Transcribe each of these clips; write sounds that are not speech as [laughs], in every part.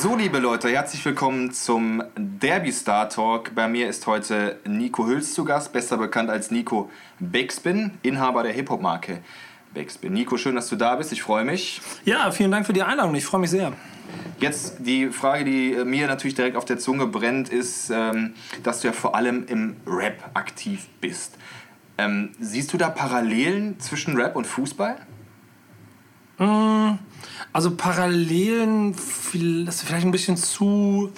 So, liebe Leute, herzlich willkommen zum Derby Star Talk. Bei mir ist heute Nico Hüls zu Gast, besser bekannt als Nico Backspin, Inhaber der Hip-Hop-Marke Backspin. Nico, schön, dass du da bist. Ich freue mich. Ja, vielen Dank für die Einladung. Ich freue mich sehr. Jetzt die Frage, die mir natürlich direkt auf der Zunge brennt, ist, ähm, dass du ja vor allem im Rap aktiv bist. Ähm, siehst du da Parallelen zwischen Rap und Fußball? Mmh. Also Parallelen, das ist vielleicht ein bisschen zu,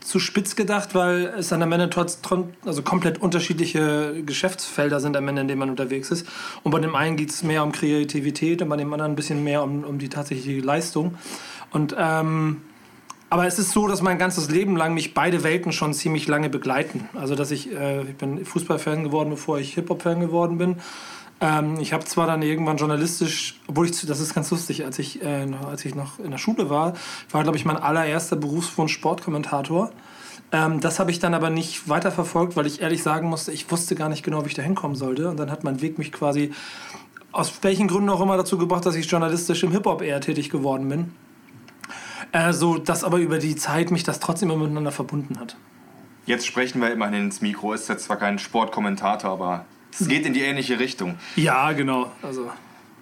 zu spitz gedacht, weil es dann am Ende trotz, also komplett unterschiedliche Geschäftsfelder sind am Ende, in denen man unterwegs ist. Und bei dem einen geht es mehr um Kreativität und bei dem anderen ein bisschen mehr um, um die tatsächliche Leistung. Und ähm, aber es ist so, dass mein ganzes Leben lang mich beide Welten schon ziemlich lange begleiten. Also dass ich, äh, ich bin Fußballfan geworden, bevor ich Hip-Hop-Fan geworden bin. Ähm, ich habe zwar dann irgendwann journalistisch, obwohl ich, das ist ganz lustig, als ich, äh, als ich noch in der Schule war, war, glaube ich, mein allererster Berufswunsch Sportkommentator. Ähm, das habe ich dann aber nicht weiterverfolgt, weil ich ehrlich sagen musste, ich wusste gar nicht genau, wie ich da hinkommen sollte. Und dann hat mein Weg mich quasi aus welchen Gründen auch immer dazu gebracht, dass ich journalistisch im Hip-Hop eher tätig geworden bin. Äh, so dass aber über die Zeit mich das trotzdem immer miteinander verbunden hat. Jetzt sprechen wir immerhin ins Mikro. Ist jetzt zwar kein Sportkommentator, aber es geht in die ähnliche Richtung. Ja, genau. Also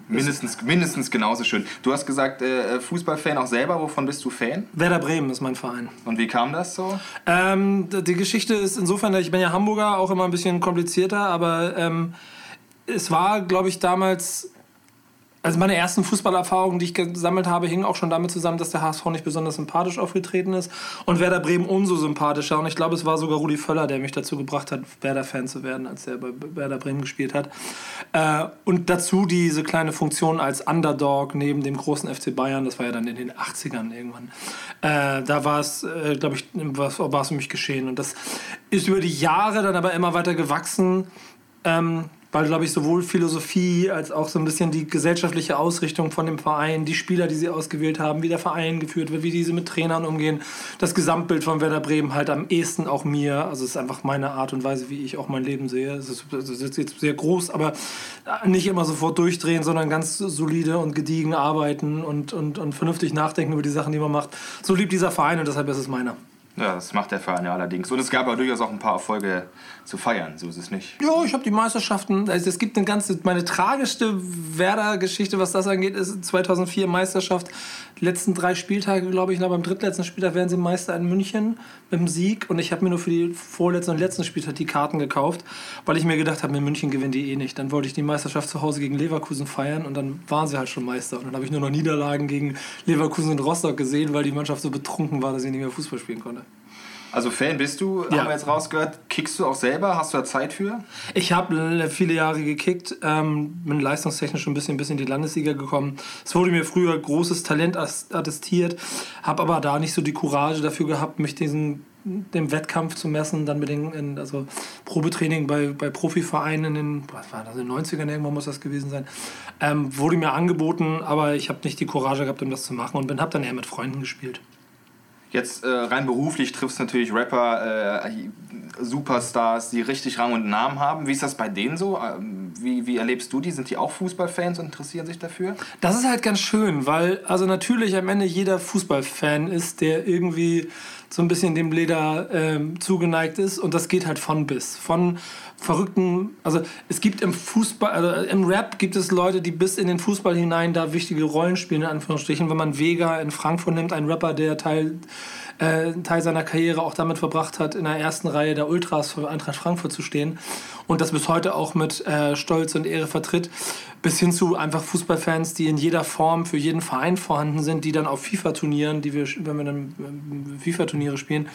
Mindestens, mindestens genauso schön. Du hast gesagt, äh, Fußballfan auch selber. Wovon bist du Fan? Werder Bremen ist mein Verein. Und wie kam das so? Ähm, die Geschichte ist insofern, ich bin ja Hamburger, auch immer ein bisschen komplizierter, aber ähm, es war, glaube ich, damals also meine ersten Fußballerfahrungen, die ich gesammelt habe, hingen auch schon damit zusammen, dass der HSV nicht besonders sympathisch aufgetreten ist und Werder Bremen umso sympathischer. Und ich glaube, es war sogar Rudi Völler, der mich dazu gebracht hat, Werder-Fan zu werden, als er bei Werder Bremen gespielt hat. Äh, und dazu diese kleine Funktion als Underdog neben dem großen FC Bayern, das war ja dann in den 80ern irgendwann. Äh, da war es, äh, glaube ich, war es für mich geschehen. Und das ist über die Jahre dann aber immer weiter gewachsen. Ähm, weil, glaube ich, sowohl Philosophie als auch so ein bisschen die gesellschaftliche Ausrichtung von dem Verein, die Spieler, die sie ausgewählt haben, wie der Verein geführt wird, wie diese mit Trainern umgehen, das Gesamtbild von Werder Bremen halt am ehesten auch mir. Also es ist einfach meine Art und Weise, wie ich auch mein Leben sehe. Es ist, es ist jetzt sehr groß, aber nicht immer sofort durchdrehen, sondern ganz solide und gediegen arbeiten und, und, und vernünftig nachdenken über die Sachen, die man macht. So liebt dieser Verein und deshalb ist es meiner. Ja, das macht der Verein ja allerdings. Und es gab aber durchaus auch ein paar Erfolge zu feiern, so ist es nicht. Ja, ich habe die Meisterschaften, also es gibt eine ganze, meine tragischste Werder-Geschichte, was das angeht, ist 2004 Meisterschaft. Die letzten drei Spieltage, glaube ich, noch beim drittletzten Spieltag werden sie Meister in München mit dem Sieg. Und ich habe mir nur für die vorletzten und letzten Spieltag die Karten gekauft, weil ich mir gedacht habe, in München gewinnen die eh nicht. Dann wollte ich die Meisterschaft zu Hause gegen Leverkusen feiern und dann waren sie halt schon Meister. Und dann habe ich nur noch Niederlagen gegen Leverkusen und Rostock gesehen, weil die Mannschaft so betrunken war, dass sie nicht mehr Fußball spielen konnte. Also Fan bist du, ja. haben wir jetzt rausgehört. Kickst du auch selber? Hast du da Zeit für? Ich habe viele Jahre gekickt, ähm, bin leistungstechnisch schon ein bisschen bis in die Landesliga gekommen. Es wurde mir früher großes Talent attestiert, habe aber da nicht so die Courage dafür gehabt, mich diesen dem Wettkampf zu messen, dann mit den, also Probetraining bei, bei Profivereinen in den, was war das, in den 90ern irgendwann muss das gewesen sein, ähm, wurde mir angeboten, aber ich habe nicht die Courage gehabt, um das zu machen und habe dann eher mit Freunden gespielt. Jetzt äh, rein beruflich triffst du natürlich Rapper, äh, Superstars, die richtig Rang und Namen haben. Wie ist das bei denen so? Ähm, wie, wie erlebst du die? Sind die auch Fußballfans und interessieren sich dafür? Das ist halt ganz schön, weil also natürlich am Ende jeder Fußballfan ist, der irgendwie so ein bisschen dem Leder äh, zugeneigt ist und das geht halt von bis. Von verrückten, also es gibt im Fußball, also im Rap gibt es Leute, die bis in den Fußball hinein da wichtige Rollen spielen, in Anführungsstrichen. Wenn man Vega in Frankfurt nimmt, ein Rapper, der Teil, äh, Teil seiner Karriere auch damit verbracht hat, in der ersten Reihe der Ultras für Eintracht Frankfurt zu stehen und das bis heute auch mit äh, Stolz und Ehre vertritt, bis hin zu einfach Fußballfans, die in jeder Form für jeden Verein vorhanden sind, die dann auf FIFA-Turnieren, die wir, wenn wir dann äh, FIFA-Turniere spielen,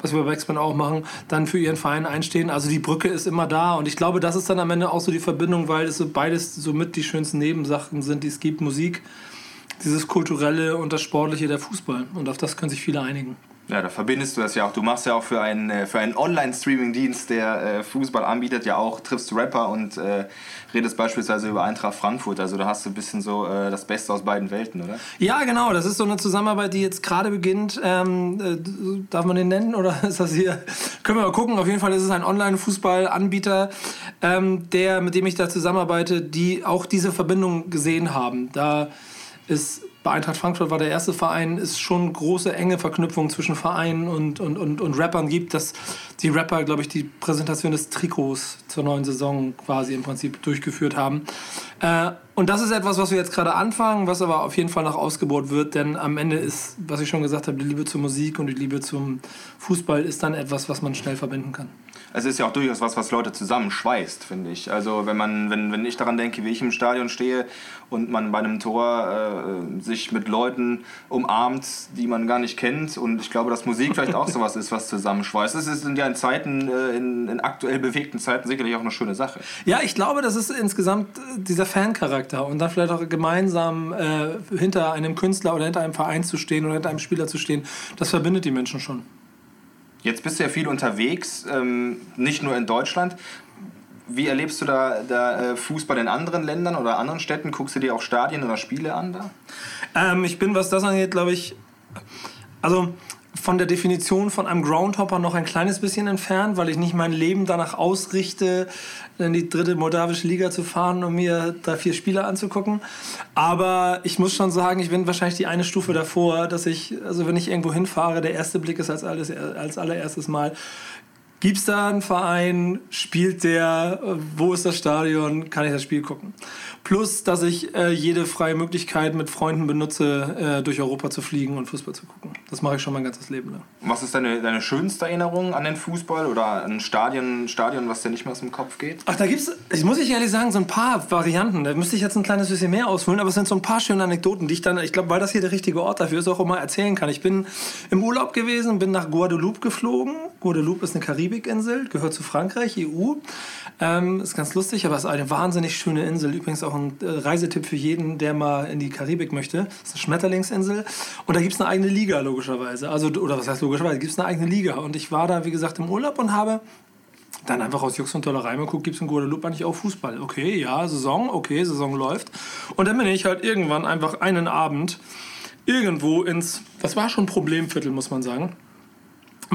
was wir bei Backspin auch machen, dann für ihren Verein einstehen. Also die Brücke ist immer da und ich glaube, das ist dann am Ende auch so die Verbindung, weil es so beides somit die schönsten Nebensachen sind, die es gibt. Musik, dieses kulturelle und das sportliche der Fußball und auf das können sich viele einigen. Ja, da verbindest du das ja auch. Du machst ja auch für einen, äh, für einen Online-Streaming-Dienst, der äh, Fußball anbietet, ja auch, triffst Rapper und äh, redest beispielsweise über Eintracht Frankfurt. Also da hast du ein bisschen so äh, das Beste aus beiden Welten, oder? Ja, genau. Das ist so eine Zusammenarbeit, die jetzt gerade beginnt. Ähm, äh, darf man den nennen oder [laughs] ist das hier? Können wir mal gucken. Auf jeden Fall ist es ein Online-Fußball-Anbieter, ähm, mit dem ich da zusammenarbeite, die auch diese Verbindung gesehen haben. Da ist bei Eintracht Frankfurt war der erste Verein, ist schon große enge Verknüpfung zwischen Vereinen und, und, und, und Rappern gibt, dass die Rapper, glaube ich, die Präsentation des Trikots zur neuen Saison quasi im Prinzip durchgeführt haben. Äh, und das ist etwas, was wir jetzt gerade anfangen, was aber auf jeden Fall noch ausgebaut wird, denn am Ende ist, was ich schon gesagt habe, die Liebe zur Musik und die Liebe zum Fußball ist dann etwas, was man schnell verbinden kann es ist ja auch durchaus was, was Leute zusammenschweißt, finde ich. Also wenn man, wenn, wenn ich daran denke, wie ich im Stadion stehe und man bei einem Tor äh, sich mit Leuten umarmt, die man gar nicht kennt. Und ich glaube, dass Musik vielleicht auch sowas ist, was zusammenschweißt. Das sind ja in Zeiten, äh, in, in, aktuell bewegten Zeiten sicherlich auch eine schöne Sache. Ja, ich glaube, das ist insgesamt äh, dieser Fancharakter und dann vielleicht auch gemeinsam äh, hinter einem Künstler oder hinter einem Verein zu stehen oder hinter einem Spieler zu stehen, das verbindet die Menschen schon. Jetzt bist du ja viel unterwegs, ähm, nicht nur in Deutschland. Wie erlebst du da, da äh, Fußball in anderen Ländern oder anderen Städten? Guckst du dir auch Stadien oder Spiele an da? Ähm, ich bin, was das angeht, glaube ich, also von der Definition von einem Groundhopper noch ein kleines bisschen entfernt, weil ich nicht mein Leben danach ausrichte, in die dritte moldawische Liga zu fahren, um mir da vier Spiele anzugucken. Aber ich muss schon sagen, ich bin wahrscheinlich die eine Stufe davor, dass ich, also wenn ich irgendwo hinfahre, der erste Blick ist als, alles, als allererstes Mal, Gibt es da einen Verein? Spielt der? Wo ist das Stadion? Kann ich das Spiel gucken? Plus, dass ich äh, jede freie Möglichkeit mit Freunden benutze, äh, durch Europa zu fliegen und Fußball zu gucken. Das mache ich schon mein ganzes Leben lang. Was ist deine, deine schönste Erinnerung an den Fußball oder ein Stadion, Stadion, was dir nicht mehr aus dem Kopf geht? Ach, da gibt es, ich muss ich ehrlich sagen, so ein paar Varianten. Da müsste ich jetzt ein kleines bisschen mehr ausholen, aber es sind so ein paar schöne Anekdoten, die ich dann, ich glaube, weil das hier der richtige Ort dafür ist, auch immer erzählen kann. Ich bin im Urlaub gewesen, bin nach Guadeloupe geflogen. Guadeloupe ist eine Karibikinsel, gehört zu Frankreich, EU. Ähm, ist ganz lustig, aber es ist eine wahnsinnig schöne Insel. Übrigens auch ein äh, Reisetipp für jeden, der mal in die Karibik möchte. Ist eine Schmetterlingsinsel und da gibt es eine eigene Liga, logischerweise. Also, oder was heißt logischerweise? Gibt es eine eigene Liga. Und ich war da, wie gesagt, im Urlaub und habe dann einfach aus Jux und Tollerei mal guckt, gibt es in Guadeloupe eigentlich auch Fußball? Okay, ja, Saison, okay, Saison läuft. Und dann bin ich halt irgendwann einfach einen Abend irgendwo ins, das war schon Problemviertel, muss man sagen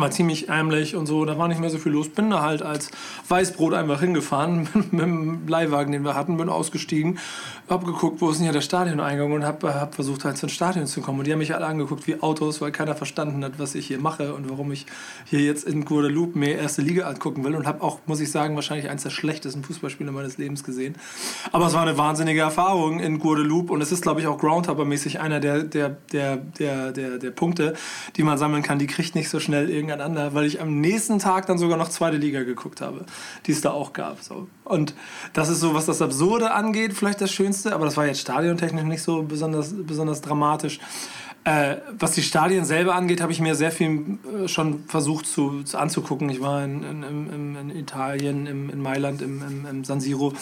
war ziemlich ärmlich und so, da war nicht mehr so viel los. Bin da halt als Weißbrot einfach hingefahren [laughs] mit dem Leihwagen, den wir hatten, bin ausgestiegen, hab geguckt, wo ist denn hier der Stadioneingang und hab, hab versucht halt ins Stadion zu kommen. Und die haben mich alle angeguckt wie Autos, weil keiner verstanden hat, was ich hier mache und warum ich hier jetzt in Guadeloupe mir erste Liga angucken will und habe auch, muss ich sagen, wahrscheinlich eines der schlechtesten Fußballspiele meines Lebens gesehen. Aber es war eine wahnsinnige Erfahrung in Guadeloupe und es ist, glaube ich, auch Groundhopper-mäßig einer der, der, der, der, der, der Punkte, die man sammeln kann. Die kriegt nicht so schnell irgendwie gegeneinander, weil ich am nächsten Tag dann sogar noch zweite Liga geguckt habe, die es da auch gab. So. Und das ist so, was das Absurde angeht, vielleicht das Schönste, aber das war jetzt stadiontechnisch nicht so besonders, besonders dramatisch. Äh, was die Stadien selber angeht, habe ich mir sehr viel äh, schon versucht zu, zu, anzugucken. Ich war in, in, in, Italien, in Mailand, im, im, San Siro.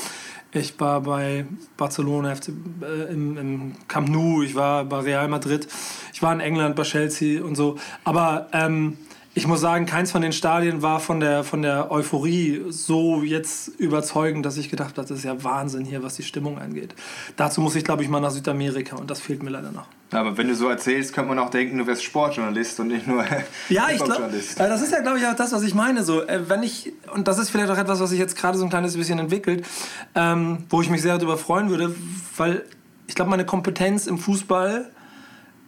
Ich war bei Barcelona, FC, äh, im, im, Camp Nou, ich war bei Real Madrid, ich war in England bei Chelsea und so. Aber ähm, ich muss sagen, keins von den Stadien war von der, von der Euphorie so jetzt überzeugend, dass ich gedacht habe, das ist ja Wahnsinn hier, was die Stimmung angeht. Dazu muss ich, glaube ich, mal nach Südamerika und das fehlt mir leider noch. Aber wenn du so erzählst, könnte man auch denken, du wärst Sportjournalist und nicht nur [laughs] Ja, ich glaube, das ist ja, glaube ich, auch das, was ich meine. So, äh, wenn ich, und das ist vielleicht auch etwas, was sich jetzt gerade so ein kleines bisschen entwickelt, ähm, wo ich mich sehr darüber freuen würde, weil ich glaube, meine Kompetenz im Fußball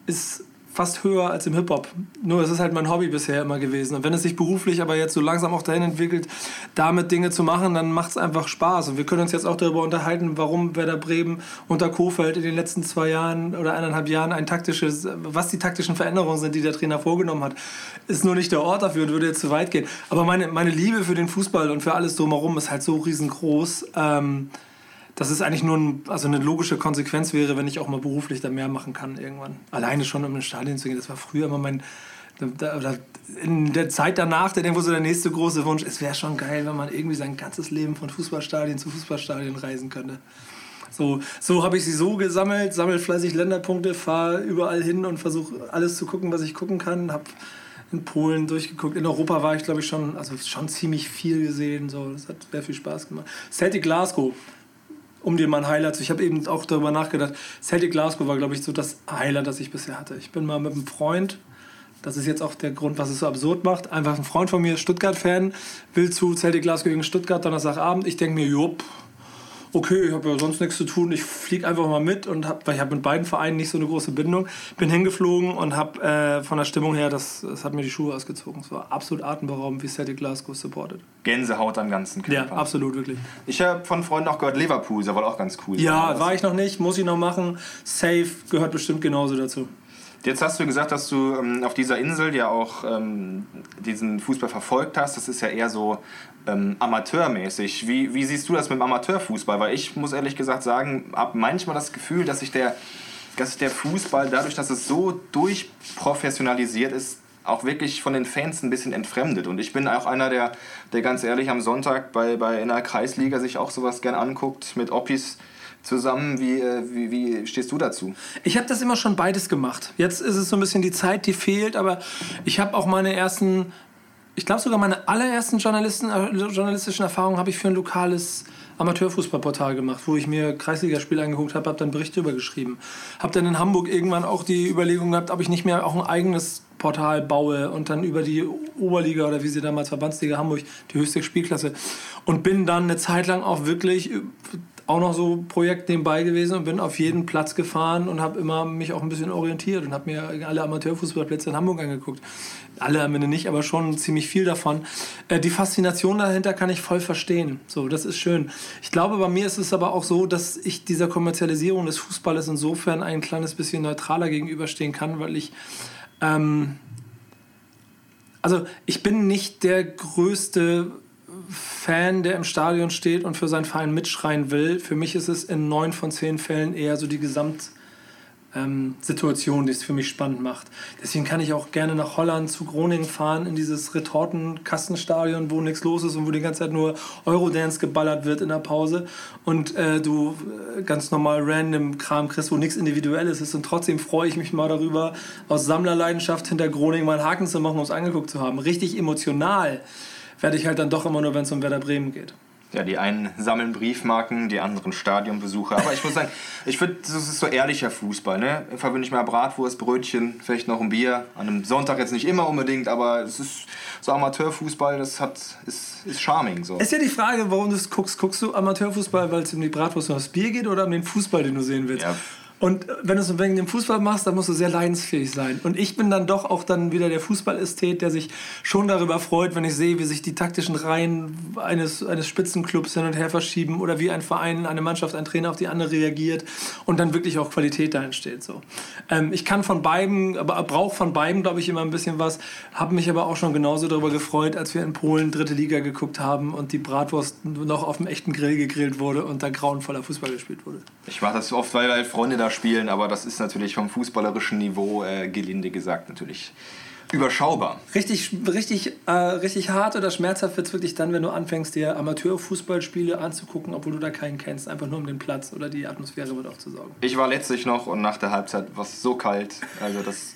ist fast höher als im Hip-Hop. Nur es ist halt mein Hobby bisher immer gewesen. Und wenn es sich beruflich aber jetzt so langsam auch dahin entwickelt, damit Dinge zu machen, dann macht es einfach Spaß. Und wir können uns jetzt auch darüber unterhalten, warum Werder Bremen unter Kofeld in den letzten zwei Jahren oder eineinhalb Jahren ein taktisches, was die taktischen Veränderungen sind, die der Trainer vorgenommen hat, ist nur nicht der Ort dafür und würde jetzt zu weit gehen. Aber meine, meine Liebe für den Fußball und für alles drumherum ist halt so riesengroß. Ähm, dass es eigentlich nur ein, also eine logische Konsequenz wäre, wenn ich auch mal beruflich da mehr machen kann irgendwann. Alleine schon, um ins Stadion zu gehen. Das war früher immer mein. Oder in der Zeit danach, der irgendwo so der nächste große Wunsch. Es wäre schon geil, wenn man irgendwie sein ganzes Leben von Fußballstadien zu Fußballstadien reisen könnte. So, so habe ich sie so gesammelt, sammle fleißig Länderpunkte, fahre überall hin und versuche alles zu gucken, was ich gucken kann. Habe in Polen durchgeguckt. In Europa war ich, glaube ich, schon, also schon ziemlich viel gesehen. So. Das hat sehr viel Spaß gemacht. Celtic Glasgow, um dir mal ein Highlight zu. Ich habe eben auch darüber nachgedacht. Celtic Glasgow war, glaube ich, so das Highlight, das ich bisher hatte. Ich bin mal mit einem Freund, das ist jetzt auch der Grund, was es so absurd macht. Einfach ein Freund von mir, Stuttgart-Fan, will zu Celtic Glasgow gegen Stuttgart Donnerstagabend. Ich denke mir, jupp, okay, ich habe ja sonst nichts zu tun, ich fliege einfach mal mit und hab, weil ich habe mit beiden Vereinen nicht so eine große Bindung, bin hingeflogen und habe äh, von der Stimmung her, das, das hat mir die Schuhe ausgezogen. Es war absolut atemberaubend, wie Celtic Glasgow supportet. Gänsehaut am ganzen Körper. Ja, absolut, wirklich. Ich habe von Freunden auch gehört, Liverpool ist aber auch ganz cool. Ja, war ich noch nicht, muss ich noch machen. Safe gehört bestimmt genauso dazu. Jetzt hast du gesagt, dass du ähm, auf dieser Insel ja auch ähm, diesen Fußball verfolgt hast. Das ist ja eher so ähm, amateurmäßig. Wie, wie siehst du das mit dem Amateurfußball? Weil ich muss ehrlich gesagt sagen, habe manchmal das Gefühl, dass sich der, dass der Fußball dadurch, dass es so durchprofessionalisiert ist, auch wirklich von den Fans ein bisschen entfremdet. Und ich bin auch einer, der, der ganz ehrlich am Sonntag bei, bei in der Kreisliga sich auch sowas gern anguckt mit Oppis zusammen. Wie, äh, wie, wie stehst du dazu? Ich habe das immer schon beides gemacht. Jetzt ist es so ein bisschen die Zeit, die fehlt, aber ich habe auch meine ersten, ich glaube sogar meine allerersten Journalisten, äh, journalistischen Erfahrungen habe ich für ein lokales Amateurfußballportal gemacht, wo ich mir Kreisligaspiele angeguckt habe, habe dann Berichte darüber geschrieben. Habe dann in Hamburg irgendwann auch die Überlegung gehabt, ob ich nicht mehr auch ein eigenes Portal baue und dann über die Oberliga oder wie sie damals Verbandsliga Hamburg, die höchste Spielklasse. Und bin dann eine Zeit lang auch wirklich auch noch so Projekt nebenbei gewesen und bin auf jeden Platz gefahren und habe immer mich auch ein bisschen orientiert und habe mir alle Amateurfußballplätze in Hamburg angeguckt. Alle am Ende nicht, aber schon ziemlich viel davon. Äh, die Faszination dahinter kann ich voll verstehen. So, das ist schön. Ich glaube, bei mir ist es aber auch so, dass ich dieser Kommerzialisierung des Fußballes insofern ein kleines bisschen neutraler gegenüberstehen kann, weil ich ähm, also ich bin nicht der größte Fan, der im Stadion steht und für seinen Verein mitschreien will. Für mich ist es in neun von zehn Fällen eher so die Gesamtsituation, ähm, die es für mich spannend macht. Deswegen kann ich auch gerne nach Holland zu Groningen fahren, in dieses Retortenkastenstadion, wo nichts los ist und wo die ganze Zeit nur Eurodance geballert wird in der Pause und äh, du äh, ganz normal random Kram kriegst, wo nichts Individuelles ist. Und trotzdem freue ich mich mal darüber, aus Sammlerleidenschaft hinter Groningen mal einen Haken zu machen, um es angeguckt zu haben. Richtig emotional werde ich halt dann doch immer nur, wenn es um Werder Bremen geht. Ja, die einen sammeln Briefmarken, die anderen Stadionbesucher. Aber ich muss sagen, ich finde, das ist so ehrlicher Fußball. Ne? Verwöhne ich mir Bratwurst, Brötchen, vielleicht noch ein Bier. An einem Sonntag jetzt nicht immer unbedingt, aber es ist so Amateurfußball, das hat, ist, ist charming. So. Ist ja die Frage, warum du es guckst. Guckst du Amateurfußball, weil es um die Bratwurst und das Bier geht oder um den Fußball, den du sehen willst? Ja. Und wenn du es wegen dem Fußball machst, dann musst du sehr leidensfähig sein. Und ich bin dann doch auch dann wieder der Fußballästhet, der sich schon darüber freut, wenn ich sehe, wie sich die taktischen Reihen eines, eines Spitzenclubs hin und her verschieben oder wie ein Verein, eine Mannschaft, ein Trainer auf die andere reagiert und dann wirklich auch Qualität da entsteht. So. Ähm, ich kann von beiden, aber brauche von beiden, glaube ich, immer ein bisschen was. Habe mich aber auch schon genauso darüber gefreut, als wir in Polen dritte Liga geguckt haben und die Bratwurst noch auf dem echten Grill gegrillt wurde und da grauenvoller Fußball gespielt wurde. Ich mache das oft, weil halt Freunde da spielen, aber das ist natürlich vom fußballerischen Niveau, äh, gelinde gesagt, natürlich überschaubar. Richtig, richtig, äh, richtig hart oder schmerzhaft wird es wirklich dann, wenn du anfängst, dir Amateurfußballspiele anzugucken, obwohl du da keinen kennst, einfach nur um den Platz oder die Atmosphäre mit aufzusaugen. Ich war letztlich noch und nach der Halbzeit war es so kalt, also das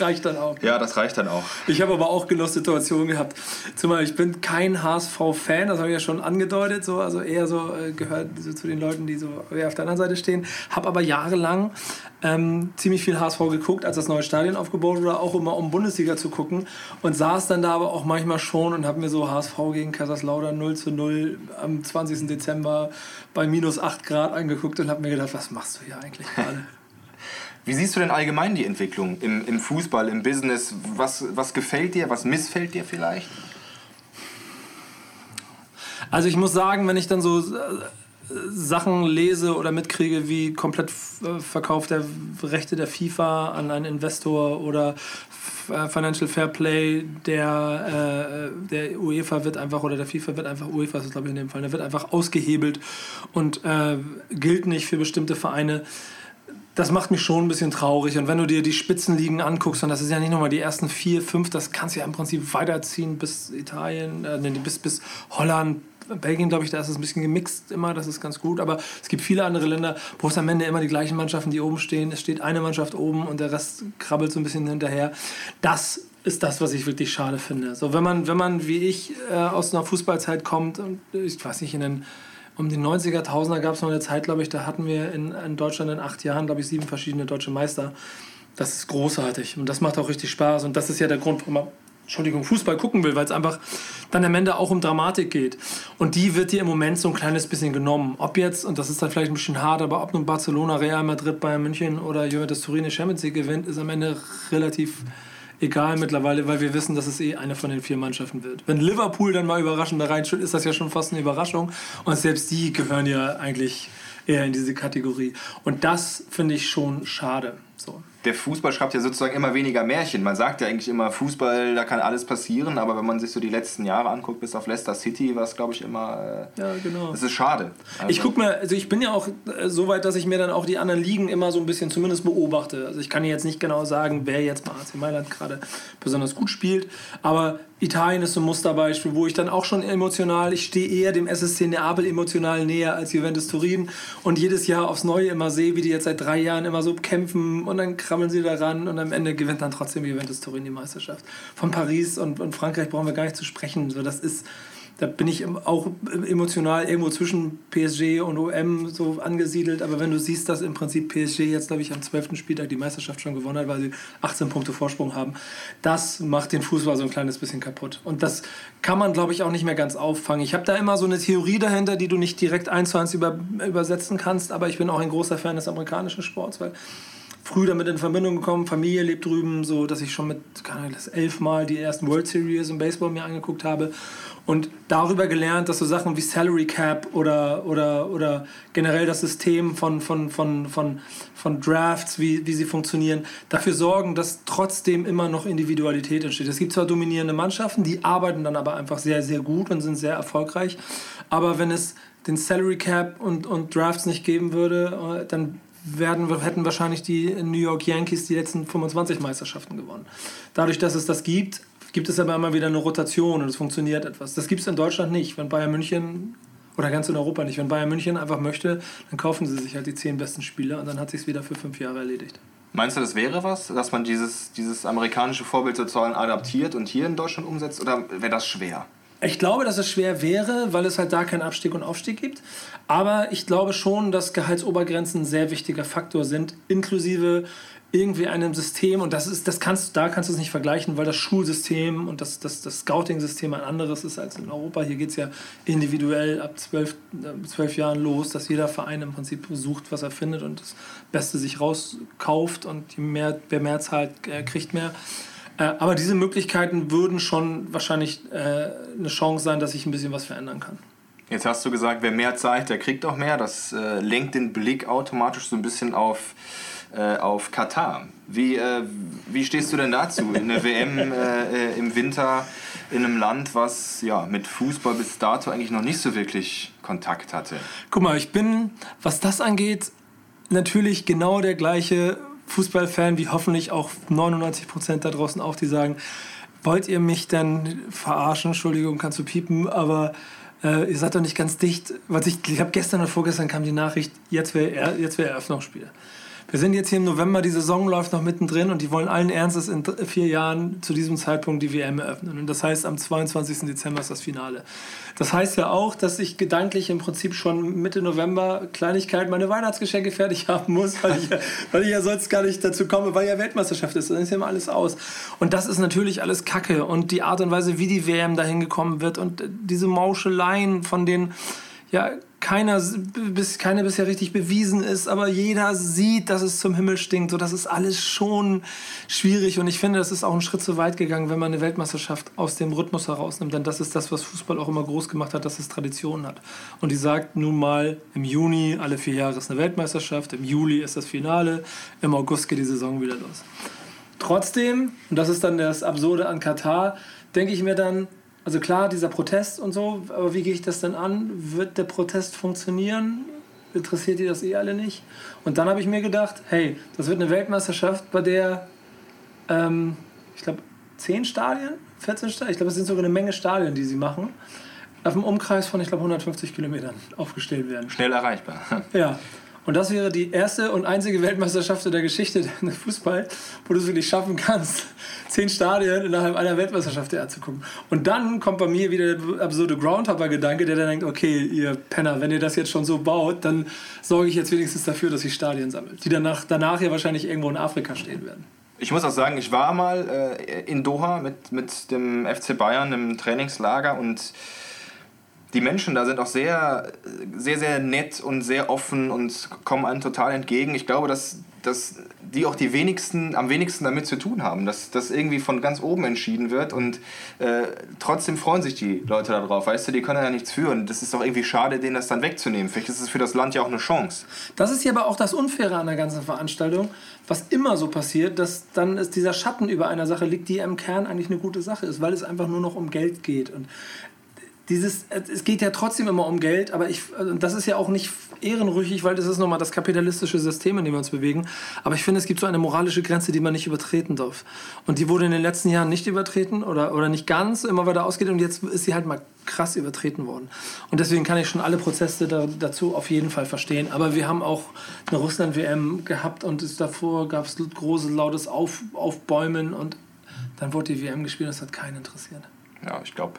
reicht dann auch. Ja, das reicht dann auch. Ich habe aber auch Genusssituationen gehabt. Zumal ich bin kein HSV-Fan, das habe ich ja schon angedeutet, so, also eher so äh, gehört so zu den Leuten, die so eher auf der anderen Seite stehen. Habe aber jahrelang ähm, ziemlich viel HSV geguckt, als das neue Stadion aufgebaut wurde, auch immer um Bundesliga zu gucken und saß dann da aber auch manchmal schon und habe mir so HSV gegen Kaiserslautern 0 zu 0 am 20. Dezember bei minus 8 Grad angeguckt und habe mir gedacht, was machst du hier eigentlich gerade? [laughs] Wie siehst du denn allgemein die Entwicklung im, im Fußball, im Business? Was, was gefällt dir, was missfällt dir vielleicht? Also ich muss sagen, wenn ich dann so äh, Sachen lese oder mitkriege, wie komplett äh, Verkauf der Rechte der FIFA an einen Investor oder äh, Financial Fair Play der, der UEFA wird einfach, oder der FIFA wird einfach, UEFA ist glaube ich in dem Fall, der wird einfach ausgehebelt und äh, gilt nicht für bestimmte Vereine das macht mich schon ein bisschen traurig. Und wenn du dir die Spitzenligen anguckst, und das ist ja nicht nochmal die ersten vier, fünf, das kannst du ja im Prinzip weiterziehen bis Italien, äh, bis, bis Holland, Belgien, glaube ich, da ist es ein bisschen gemixt immer, das ist ganz gut. Aber es gibt viele andere Länder, wo es am Ende immer die gleichen Mannschaften, die oben stehen. Es steht eine Mannschaft oben und der Rest krabbelt so ein bisschen hinterher. Das ist das, was ich wirklich schade finde. So, wenn man, wenn man wie ich äh, aus einer Fußballzeit kommt und ich weiß nicht, in den um die 90er, 1000er gab es noch eine Zeit, glaube ich, da hatten wir in, in Deutschland in acht Jahren, glaube ich, sieben verschiedene deutsche Meister. Das ist großartig und das macht auch richtig Spaß und das ist ja der Grund, warum man Entschuldigung, Fußball gucken will, weil es einfach dann am Ende auch um Dramatik geht. Und die wird dir im Moment so ein kleines bisschen genommen. Ob jetzt, und das ist dann vielleicht ein bisschen hart, aber ob nun Barcelona, Real Madrid, Bayern München oder Juventus Turin Champions League gewinnt, ist am Ende relativ egal mittlerweile, weil wir wissen, dass es eh eine von den vier Mannschaften wird. Wenn Liverpool dann mal überraschend da reinschult, ist das ja schon fast eine Überraschung. Und selbst die gehören ja eigentlich eher in diese Kategorie. Und das finde ich schon schade. So der Fußball schreibt ja sozusagen immer weniger Märchen. Man sagt ja eigentlich immer, Fußball, da kann alles passieren, aber wenn man sich so die letzten Jahre anguckt, bis auf Leicester City, war es, glaube ich, immer. Äh, ja, genau. Das ist schade. Also ich gucke mir, also ich bin ja auch äh, so weit, dass ich mir dann auch die anderen Ligen immer so ein bisschen zumindest beobachte. Also ich kann jetzt nicht genau sagen, wer jetzt bei AC Mailand gerade besonders gut spielt, aber Italien ist so ein Musterbeispiel, wo ich dann auch schon emotional, ich stehe eher dem SSC Neapel emotional näher als Juventus Turin und jedes Jahr aufs Neue immer sehe, wie die jetzt seit drei Jahren immer so kämpfen und dann krabbeln sie da ran und am Ende gewinnt dann trotzdem Juventus Turin die Meisterschaft. Von Paris und, und Frankreich brauchen wir gar nicht zu sprechen. So, das ist, da bin ich auch emotional irgendwo zwischen PSG und OM so angesiedelt. Aber wenn du siehst, dass im Prinzip PSG jetzt, glaube ich, am 12. Spieltag die Meisterschaft schon gewonnen hat, weil sie 18 Punkte Vorsprung haben, das macht den Fußball so ein kleines bisschen kaputt. Und das kann man, glaube ich, auch nicht mehr ganz auffangen. Ich habe da immer so eine Theorie dahinter, die du nicht direkt eins zu eins über, übersetzen kannst. Aber ich bin auch ein großer Fan des amerikanischen Sports, weil früh damit in Verbindung gekommen. Familie lebt drüben, so dass ich schon mit das elfmal die ersten World Series im Baseball mir angeguckt habe und darüber gelernt, dass so Sachen wie Salary Cap oder, oder, oder generell das System von, von, von, von, von Drafts, wie, wie sie funktionieren, dafür sorgen, dass trotzdem immer noch Individualität entsteht. Es gibt zwar dominierende Mannschaften, die arbeiten dann aber einfach sehr, sehr gut und sind sehr erfolgreich, aber wenn es den Salary Cap und, und Drafts nicht geben würde, äh, dann werden, hätten wahrscheinlich die New York Yankees die letzten 25 Meisterschaften gewonnen. Dadurch, dass es das gibt, gibt es aber immer wieder eine Rotation und es funktioniert etwas. Das gibt es in Deutschland nicht. Wenn Bayern München oder ganz in Europa nicht. Wenn Bayern München einfach möchte, dann kaufen sie sich halt die zehn besten Spieler und dann hat sich es wieder für fünf Jahre erledigt. Meinst du, das wäre was, dass man dieses, dieses amerikanische Vorbild sozusagen adaptiert und hier in Deutschland umsetzt oder wäre das schwer? Ich glaube, dass es schwer wäre, weil es halt da keinen Abstieg und Aufstieg gibt. Aber ich glaube schon, dass Gehaltsobergrenzen ein sehr wichtiger Faktor sind, inklusive irgendwie einem System und das ist, das kannst da kannst du es nicht vergleichen, weil das Schulsystem und das, das, das Scouting-System ein anderes ist als in Europa. Hier geht es ja individuell ab zwölf, äh, zwölf Jahren los, dass jeder Verein im Prinzip sucht, was er findet und das Beste sich rauskauft und mehr, wer mehr zahlt, äh, kriegt mehr. Äh, aber diese Möglichkeiten würden schon wahrscheinlich eine Chance sein, dass sich ein bisschen was verändern kann. Jetzt hast du gesagt, wer mehr zahlt, der kriegt auch mehr. Das lenkt den Blick automatisch so ein bisschen auf äh, auf Katar. Wie, äh, wie stehst du denn dazu? In der WM äh, äh, im Winter in einem Land, was ja, mit Fußball bis dato eigentlich noch nicht so wirklich Kontakt hatte. Guck mal, ich bin, was das angeht, natürlich genau der gleiche Fußballfan wie hoffentlich auch 99 Prozent da draußen auch, die sagen, wollt ihr mich denn verarschen? Entschuldigung, kannst du piepen, aber äh, ihr seid doch nicht ganz dicht. Was ich, ich habe gestern oder vorgestern kam die Nachricht, jetzt wäre jetzt wär Eröffnungsspiel. Wir sind jetzt hier im November, die Saison läuft noch mittendrin und die wollen allen Ernstes in vier Jahren zu diesem Zeitpunkt die WM eröffnen. Und das heißt, am 22. Dezember ist das Finale. Das heißt ja auch, dass ich gedanklich im Prinzip schon Mitte November Kleinigkeit meine Weihnachtsgeschenke fertig [laughs] haben muss, weil ich, ja, weil ich ja sonst gar nicht dazu komme, weil ja Weltmeisterschaft ist. Dann ist ja immer alles aus. Und das ist natürlich alles Kacke. Und die Art und Weise, wie die WM dahin gekommen wird und diese Mauscheleien von den ja, keiner, bis, keiner bisher richtig bewiesen ist, aber jeder sieht, dass es zum Himmel stinkt. So, das ist alles schon schwierig und ich finde, das ist auch ein Schritt zu weit gegangen, wenn man eine Weltmeisterschaft aus dem Rhythmus herausnimmt. Denn das ist das, was Fußball auch immer groß gemacht hat, dass es Tradition hat. Und die sagt nun mal, im Juni alle vier Jahre ist eine Weltmeisterschaft, im Juli ist das Finale, im August geht die Saison wieder los. Trotzdem, und das ist dann das Absurde an Katar, denke ich mir dann, also klar, dieser Protest und so, aber wie gehe ich das denn an? Wird der Protest funktionieren? Interessiert die das eh alle nicht? Und dann habe ich mir gedacht, hey, das wird eine Weltmeisterschaft, bei der, ähm, ich glaube, 10 Stadien, 14 Stadien, ich glaube, es sind sogar eine Menge Stadien, die sie machen, auf einem Umkreis von, ich glaube, 150 Kilometern aufgestellt werden. Schnell erreichbar. Ja. Und das wäre die erste und einzige Weltmeisterschaft in der Geschichte [laughs] des Fußball, wo du es wirklich schaffen kannst, [laughs] zehn Stadien innerhalb einer Weltmeisterschaft dir anzugucken. Und dann kommt bei mir wieder der absurde Groundhopper-Gedanke, der dann denkt, okay, ihr Penner, wenn ihr das jetzt schon so baut, dann sorge ich jetzt wenigstens dafür, dass ich Stadien sammelt, die danach, danach ja wahrscheinlich irgendwo in Afrika stehen werden. Ich muss auch sagen, ich war mal äh, in Doha mit, mit dem FC Bayern im Trainingslager und die Menschen da sind auch sehr, sehr, sehr nett und sehr offen und kommen einem total entgegen. Ich glaube, dass, dass die auch die wenigsten, am wenigsten damit zu tun haben, dass das irgendwie von ganz oben entschieden wird und äh, trotzdem freuen sich die Leute darauf. Weißt du, die können ja nichts führen. Das ist doch irgendwie schade, denen das dann wegzunehmen. Vielleicht ist es für das Land ja auch eine Chance. Das ist ja aber auch das Unfaire an der ganzen Veranstaltung, was immer so passiert, dass dann ist dieser Schatten über einer Sache liegt, die im Kern eigentlich eine gute Sache ist, weil es einfach nur noch um Geld geht. Und dieses, es geht ja trotzdem immer um Geld, aber ich, also das ist ja auch nicht ehrenrüchig, weil das ist nochmal das kapitalistische System, in dem wir uns bewegen. Aber ich finde, es gibt so eine moralische Grenze, die man nicht übertreten darf. Und die wurde in den letzten Jahren nicht übertreten oder, oder nicht ganz, immer weiter ausgeht und jetzt ist sie halt mal krass übertreten worden. Und deswegen kann ich schon alle Prozesse da, dazu auf jeden Fall verstehen. Aber wir haben auch eine Russland-WM gehabt und es, davor gab es großes, lautes Auf, Aufbäumen und dann wurde die WM gespielt und das hat keinen interessiert. Ja, ich glaube,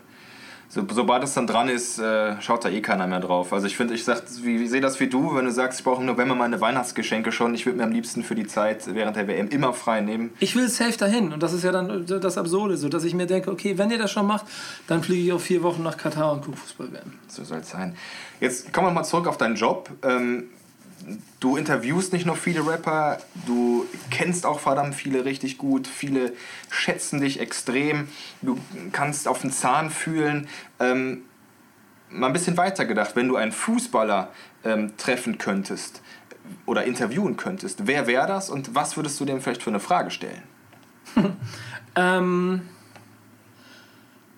so, sobald es dann dran ist, äh, schaut da eh keiner mehr drauf. Also ich finde, ich, ich sehe das wie du, wenn du sagst, ich brauche im November meine Weihnachtsgeschenke schon. Ich würde mir am liebsten für die Zeit während der WM immer frei nehmen. Ich will safe dahin und das ist ja dann das Absurde, so dass ich mir denke, okay, wenn ihr das schon macht, dann fliege ich auf vier Wochen nach Katar und gucke Fußball werden. So soll es sein. Jetzt kommen wir mal zurück auf deinen Job. Ähm, du interviewst nicht nur viele Rapper, du kennst auch verdammt viele richtig gut, viele schätzen dich extrem, du kannst auf den Zahn fühlen. Ähm, mal ein bisschen weiter gedacht, wenn du einen Fußballer ähm, treffen könntest oder interviewen könntest, wer wäre das und was würdest du dem vielleicht für eine Frage stellen? [laughs] ähm,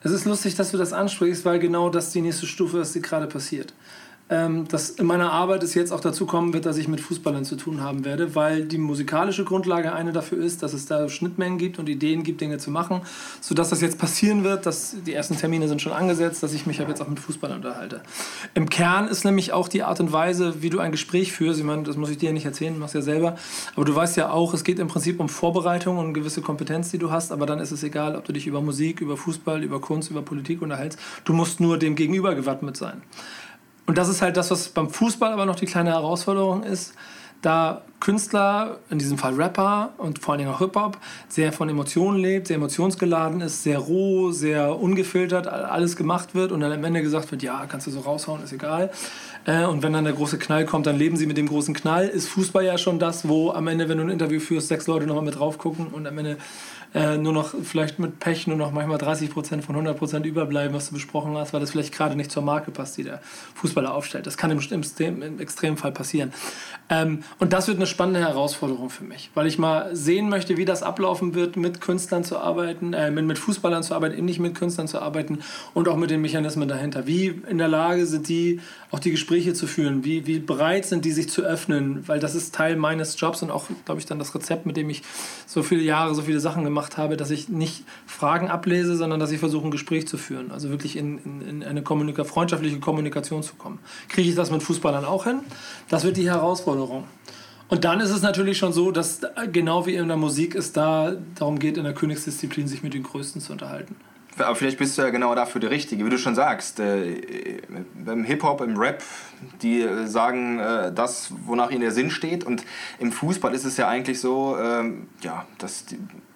es ist lustig, dass du das ansprichst, weil genau das die nächste Stufe ist, die gerade passiert ähm, dass in meiner Arbeit es jetzt auch dazu kommen wird, dass ich mit Fußballern zu tun haben werde, weil die musikalische Grundlage eine dafür ist, dass es da Schnittmengen gibt und Ideen gibt, Dinge zu machen, sodass das jetzt passieren wird, dass die ersten Termine sind schon angesetzt, dass ich mich jetzt auch mit Fußballern unterhalte. Im Kern ist nämlich auch die Art und Weise, wie du ein Gespräch führst, ich meine, das muss ich dir nicht erzählen, du machst ja selber, aber du weißt ja auch, es geht im Prinzip um Vorbereitung und gewisse Kompetenz, die du hast, aber dann ist es egal, ob du dich über Musik, über Fußball, über Kunst, über Politik unterhältst, du musst nur dem Gegenüber gewappnet sein. Und das ist halt das, was beim Fußball aber noch die kleine Herausforderung ist, da Künstler, in diesem Fall Rapper und vor allen Dingen auch Hip-Hop, sehr von Emotionen lebt, sehr emotionsgeladen ist, sehr roh, sehr ungefiltert alles gemacht wird und dann am Ende gesagt wird, ja, kannst du so raushauen, ist egal. Äh, und wenn dann der große Knall kommt, dann leben sie mit dem großen Knall. Ist Fußball ja schon das, wo am Ende, wenn du ein Interview führst, sechs Leute nochmal mit drauf gucken und am Ende äh, nur noch vielleicht mit Pech nur noch manchmal 30 Prozent von 100 Prozent überbleiben, was du besprochen hast, weil das vielleicht gerade nicht zur Marke passt, die der Fußballer aufstellt. Das kann im, im, im Extremfall passieren. Ähm, und das wird eine spannende Herausforderung für mich, weil ich mal sehen möchte, wie das ablaufen wird, mit Künstlern zu arbeiten, äh, mit, mit Fußballern zu arbeiten, eben nicht mit Künstlern zu arbeiten und auch mit den Mechanismen dahinter. Wie in der Lage sind die, auch die Gespräche zu führen? Wie, wie bereit sind die, sich zu öffnen? Weil das ist Teil meines Jobs und auch, glaube ich, dann das Rezept, mit dem ich so viele Jahre, so viele Sachen gemacht habe, dass ich nicht Fragen ablese, sondern dass ich versuche, ein Gespräch zu führen. Also wirklich in, in, in eine Kommunika freundschaftliche Kommunikation zu kommen. Kriege ich das mit Fußballern auch hin? Das wird die Herausforderung. Und dann ist es natürlich schon so, dass genau wie in der Musik es da darum geht, in der Königsdisziplin sich mit den Größten zu unterhalten. Aber vielleicht bist du ja genau dafür der Richtige, wie du schon sagst. Äh, Im Hip-Hop, im Rap, die sagen äh, das, wonach ihnen der Sinn steht. Und im Fußball ist es ja eigentlich so, ähm, ja, dass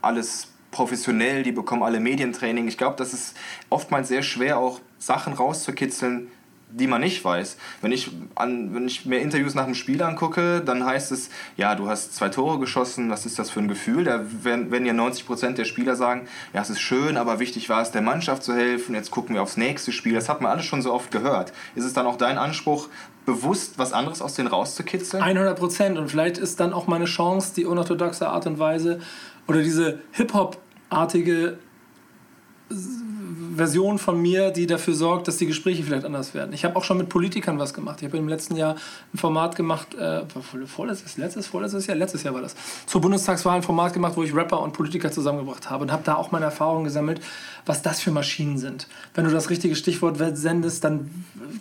alles professionell, die bekommen alle Medientraining. Ich glaube, das ist oftmals sehr schwer, auch Sachen rauszukitzeln, die man nicht weiß. Wenn ich, an, wenn ich mir Interviews nach dem Spiel angucke, dann heißt es, ja, du hast zwei Tore geschossen, was ist das für ein Gefühl? Da werden, werden ja 90 Prozent der Spieler sagen, ja, es ist schön, aber wichtig war es, der Mannschaft zu helfen, jetzt gucken wir aufs nächste Spiel. Das hat man alles schon so oft gehört. Ist es dann auch dein Anspruch, bewusst was anderes aus denen rauszukitzeln? 100 Prozent. Und vielleicht ist dann auch meine Chance, die unorthodoxe Art und Weise oder diese Hip-Hop-artige Version von mir, die dafür sorgt, dass die Gespräche vielleicht anders werden. Ich habe auch schon mit Politikern was gemacht. Ich habe im letzten Jahr ein Format gemacht, äh, vorletztes, letztes, vorletztes Jahr, letztes Jahr war das, zur Bundestagswahl ein Format gemacht, wo ich Rapper und Politiker zusammengebracht habe und habe da auch meine Erfahrungen gesammelt, was das für Maschinen sind. Wenn du das richtige Stichwort sendest, dann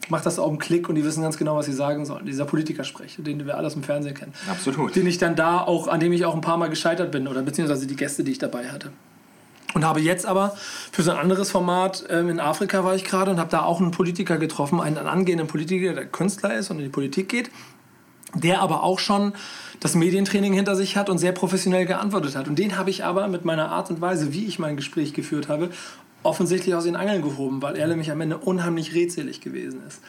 macht das auch einen Klick und die wissen ganz genau, was sie sagen sollen. Dieser Politikersprech, den wir alles im Fernsehen kennen. Absolut. Den ich dann da auch, an dem ich auch ein paar Mal gescheitert bin oder beziehungsweise die Gäste, die ich dabei hatte. Und habe jetzt aber für so ein anderes Format, ähm, in Afrika war ich gerade und habe da auch einen Politiker getroffen, einen angehenden Politiker, der Künstler ist und in die Politik geht, der aber auch schon das Medientraining hinter sich hat und sehr professionell geantwortet hat. Und den habe ich aber mit meiner Art und Weise, wie ich mein Gespräch geführt habe, offensichtlich aus den Angeln gehoben, weil er nämlich am Ende unheimlich redselig gewesen ist.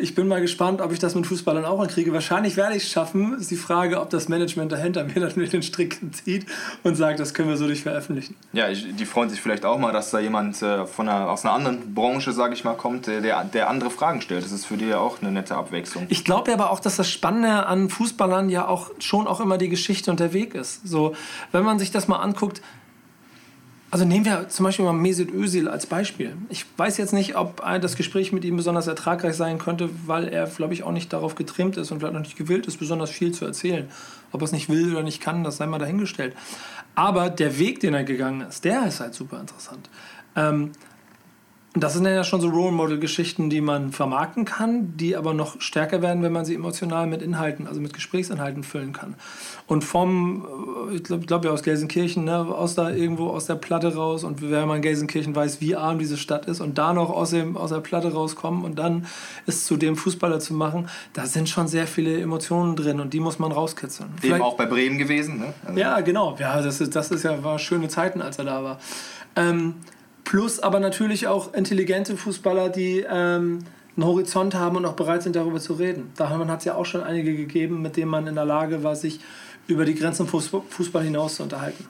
Ich bin mal gespannt, ob ich das mit Fußballern auch ankriege. Wahrscheinlich werde ich es schaffen. Ist die Frage, ob das Management dahinter mir dann mit den Strick zieht und sagt, das können wir so nicht veröffentlichen. Ja, die freuen sich vielleicht auch mal, dass da jemand äh, von einer, aus einer anderen Branche, sage ich mal, kommt, der, der andere Fragen stellt. Das ist für die ja auch eine nette Abwechslung. Ich glaube aber auch, dass das Spannende an Fußballern ja auch schon auch immer die Geschichte und der Weg ist. So, wenn man sich das mal anguckt, also nehmen wir zum Beispiel mal Mesut Özil als Beispiel. Ich weiß jetzt nicht, ob das Gespräch mit ihm besonders ertragreich sein könnte, weil er, glaube ich, auch nicht darauf getrimmt ist und vielleicht noch nicht gewillt ist, besonders viel zu erzählen. Ob er es nicht will oder nicht kann, das sei mal dahingestellt. Aber der Weg, den er gegangen ist, der ist halt super interessant. Ähm, das sind ja schon so Role Model Geschichten, die man vermarkten kann, die aber noch stärker werden, wenn man sie emotional mit Inhalten, also mit Gesprächsinhalten füllen kann. Und vom, äh, ich glaube glaub ja aus Gelsenkirchen, ne, aus da irgendwo aus der Platte raus und wer mal in Gelsenkirchen weiß, wie arm diese Stadt ist und da noch aus, dem, aus der Platte rauskommen und dann es zu dem Fußballer zu machen, da sind schon sehr viele Emotionen drin und die muss man rauskitzeln. Eben Vielleicht, auch bei Bremen gewesen, ne? Also ja, genau. Ja, das ist, das ist ja, war schöne Zeiten, als er da war. Ähm, Plus aber natürlich auch intelligente Fußballer, die ähm, einen Horizont haben und auch bereit sind, darüber zu reden. Da hat es ja auch schon einige gegeben, mit denen man in der Lage war, sich über die Grenzen Fußball hinaus zu unterhalten.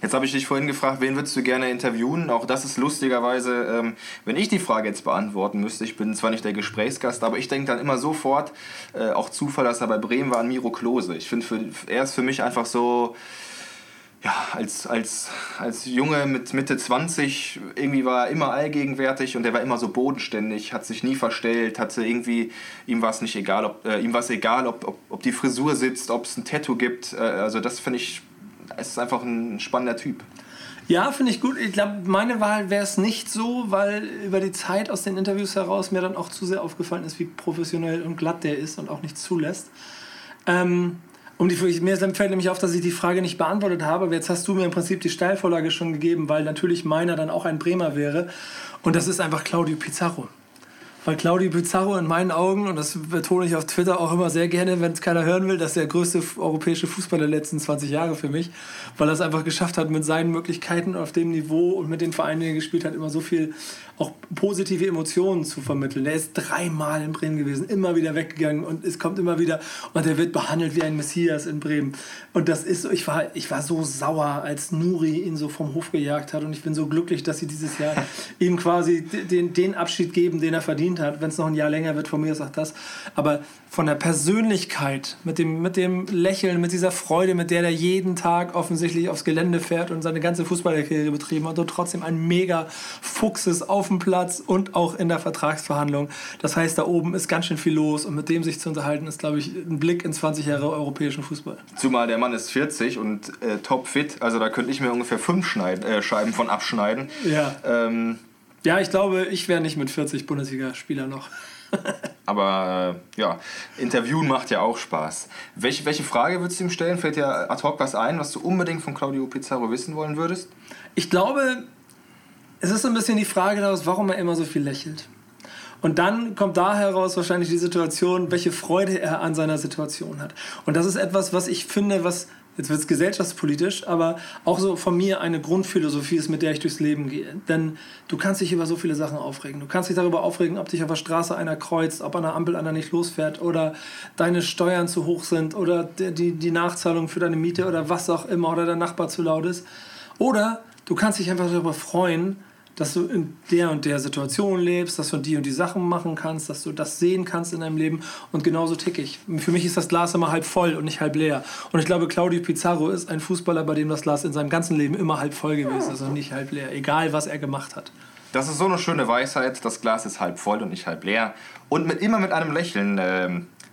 Jetzt habe ich dich vorhin gefragt, wen würdest du gerne interviewen? Auch das ist lustigerweise, ähm, wenn ich die Frage jetzt beantworten müsste, ich bin zwar nicht der Gesprächsgast, aber ich denke dann immer sofort, äh, auch Zufall, dass er bei Bremen war, an Miro Klose. Ich finde, er ist für mich einfach so ja, als, als, als Junge mit Mitte 20, irgendwie war er immer allgegenwärtig und er war immer so bodenständig, hat sich nie verstellt, hatte irgendwie, ihm war es nicht egal, ob, äh, ihm war es egal, ob, ob, ob die Frisur sitzt, ob es ein Tattoo gibt. Äh, also das finde ich, es ist einfach ein spannender Typ. Ja, finde ich gut. Ich glaube, meine Wahl wäre es nicht so, weil über die Zeit aus den Interviews heraus mir dann auch zu sehr aufgefallen ist, wie professionell und glatt der ist und auch nicht zulässt. Ähm, um die, mir fällt nämlich auf, dass ich die Frage nicht beantwortet habe, jetzt hast du mir im Prinzip die Steilvorlage schon gegeben, weil natürlich meiner dann auch ein Bremer wäre. Und das ist einfach Claudio Pizarro. Weil Claudio Pizarro in meinen Augen, und das betone ich auf Twitter auch immer sehr gerne, wenn es keiner hören will, dass der größte europäische Fußballer der letzten 20 Jahre für mich, weil er es einfach geschafft hat, mit seinen Möglichkeiten auf dem Niveau und mit den Vereinen, die er gespielt hat, immer so viel auch positive Emotionen zu vermitteln. Er ist dreimal in Bremen gewesen, immer wieder weggegangen und es kommt immer wieder und er wird behandelt wie ein Messias in Bremen. Und das ist so, ich war, ich war so sauer, als Nuri ihn so vom Hof gejagt hat und ich bin so glücklich, dass sie dieses Jahr [laughs] ihm quasi den, den Abschied geben, den er verdient hat. Wenn es noch ein Jahr länger wird, von mir sagt das. Aber von der Persönlichkeit, mit dem, mit dem Lächeln, mit dieser Freude, mit der er jeden Tag offensichtlich aufs Gelände fährt und seine ganze Fußballerkarriere betrieben hat und trotzdem ein mega Fuchs ist auf dem Platz und auch in der Vertragsverhandlung. Das heißt, da oben ist ganz schön viel los und mit dem sich zu unterhalten, ist, glaube ich, ein Blick in 20 Jahre europäischen Fußball. Zumal der Mann ist 40 und äh, topfit, also da könnte ich mir ungefähr fünf Schneid äh, Scheiben von abschneiden. Ja. Ähm, ja, ich glaube, ich wäre nicht mit 40 Bundesligaspieler noch. [laughs] Aber äh, ja, Interviewen macht ja auch Spaß. Welche, welche Frage würdest du ihm stellen? Fällt dir ad hoc was ein, was du unbedingt von Claudio Pizarro wissen wollen würdest? Ich glaube, es ist so ein bisschen die Frage daraus, warum er immer so viel lächelt. Und dann kommt da heraus wahrscheinlich die Situation, welche Freude er an seiner Situation hat. Und das ist etwas, was ich finde, was jetzt wird es gesellschaftspolitisch, aber auch so von mir eine Grundphilosophie ist, mit der ich durchs Leben gehe. Denn du kannst dich über so viele Sachen aufregen. Du kannst dich darüber aufregen, ob dich auf der Straße einer kreuzt, ob an der Ampel einer nicht losfährt oder deine Steuern zu hoch sind oder die, die Nachzahlung für deine Miete oder was auch immer oder der Nachbar zu laut ist. Oder du kannst dich einfach darüber freuen, dass du in der und der Situation lebst, dass du die und die Sachen machen kannst, dass du das sehen kannst in deinem Leben. Und genauso tick ich. Für mich ist das Glas immer halb voll und nicht halb leer. Und ich glaube, Claudio Pizarro ist ein Fußballer, bei dem das Glas in seinem ganzen Leben immer halb voll gewesen ist und nicht halb leer, egal was er gemacht hat. Das ist so eine schöne Weisheit. Das Glas ist halb voll und nicht halb leer. Und mit, immer mit einem Lächeln äh,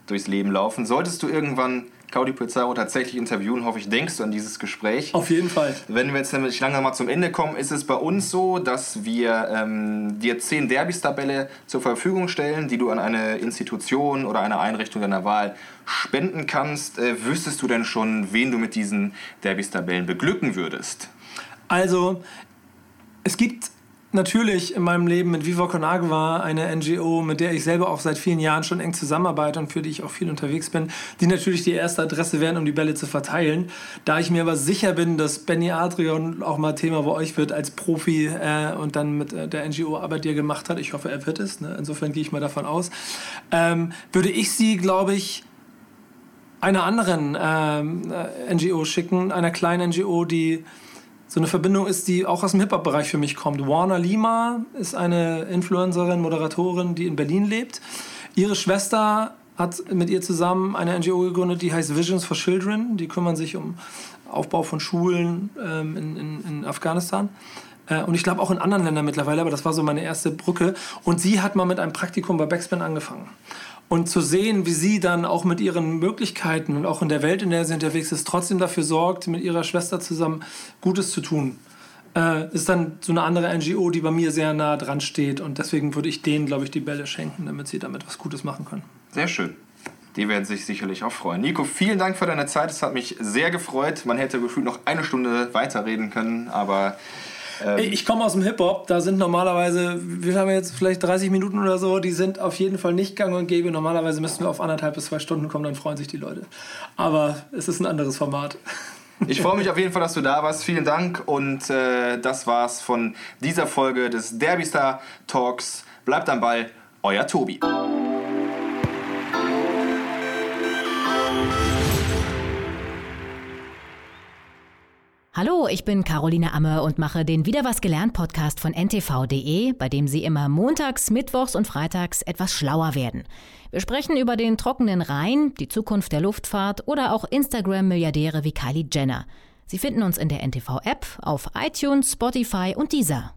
durchs Leben laufen. Solltest du irgendwann Claudio Pizarro tatsächlich interviewen, hoffe ich, denkst du an dieses Gespräch. Auf jeden Fall. Wenn wir jetzt nämlich langsam mal zum Ende kommen, ist es bei uns so, dass wir ähm, dir zehn Derbys-Tabelle zur Verfügung stellen, die du an eine Institution oder eine Einrichtung deiner Wahl spenden kannst. Äh, wüsstest du denn schon, wen du mit diesen Derbys-Tabellen beglücken würdest? Also, es gibt natürlich in meinem Leben mit Viva Con Agua eine NGO, mit der ich selber auch seit vielen Jahren schon eng zusammenarbeite und für die ich auch viel unterwegs bin, die natürlich die erste Adresse wären, um die Bälle zu verteilen. Da ich mir aber sicher bin, dass Benny Adrian auch mal Thema bei euch wird als Profi äh, und dann mit äh, der NGO Arbeit, die er gemacht hat, ich hoffe, er wird es, ne? insofern gehe ich mal davon aus, ähm, würde ich sie, glaube ich, einer anderen ähm, äh, NGO schicken, einer kleinen NGO, die so eine Verbindung ist, die auch aus dem Hip-Hop-Bereich für mich kommt. Warner Lima ist eine Influencerin, Moderatorin, die in Berlin lebt. Ihre Schwester hat mit ihr zusammen eine NGO gegründet, die heißt Visions for Children. Die kümmern sich um Aufbau von Schulen ähm, in, in, in Afghanistan. Äh, und ich glaube auch in anderen Ländern mittlerweile, aber das war so meine erste Brücke. Und sie hat mal mit einem Praktikum bei Backspin angefangen. Und zu sehen, wie sie dann auch mit ihren Möglichkeiten und auch in der Welt, in der sie unterwegs ist, trotzdem dafür sorgt, mit ihrer Schwester zusammen Gutes zu tun, äh, ist dann so eine andere NGO, die bei mir sehr nah dran steht. Und deswegen würde ich denen, glaube ich, die Bälle schenken, damit sie damit was Gutes machen können. Sehr schön. Die werden sich sicherlich auch freuen. Nico, vielen Dank für deine Zeit. Es hat mich sehr gefreut. Man hätte gefühlt noch eine Stunde weiterreden können, aber ähm ich komme aus dem Hip-Hop, da sind normalerweise, wir haben jetzt vielleicht 30 Minuten oder so, die sind auf jeden Fall nicht gang und gäbe. Normalerweise müssten wir auf anderthalb bis zwei Stunden kommen, dann freuen sich die Leute. Aber es ist ein anderes Format. Ich freue mich auf jeden Fall, dass du da warst. Vielen Dank. Und äh, das war's von dieser Folge des Derby Star Talks. Bleibt am Ball, euer Tobi. Hallo, ich bin Caroline Amme und mache den Wieder was gelernt Podcast von ntv.de, bei dem Sie immer montags, mittwochs und freitags etwas schlauer werden. Wir sprechen über den trockenen Rhein, die Zukunft der Luftfahrt oder auch Instagram-Milliardäre wie Kylie Jenner. Sie finden uns in der NTV-App, auf iTunes, Spotify und dieser.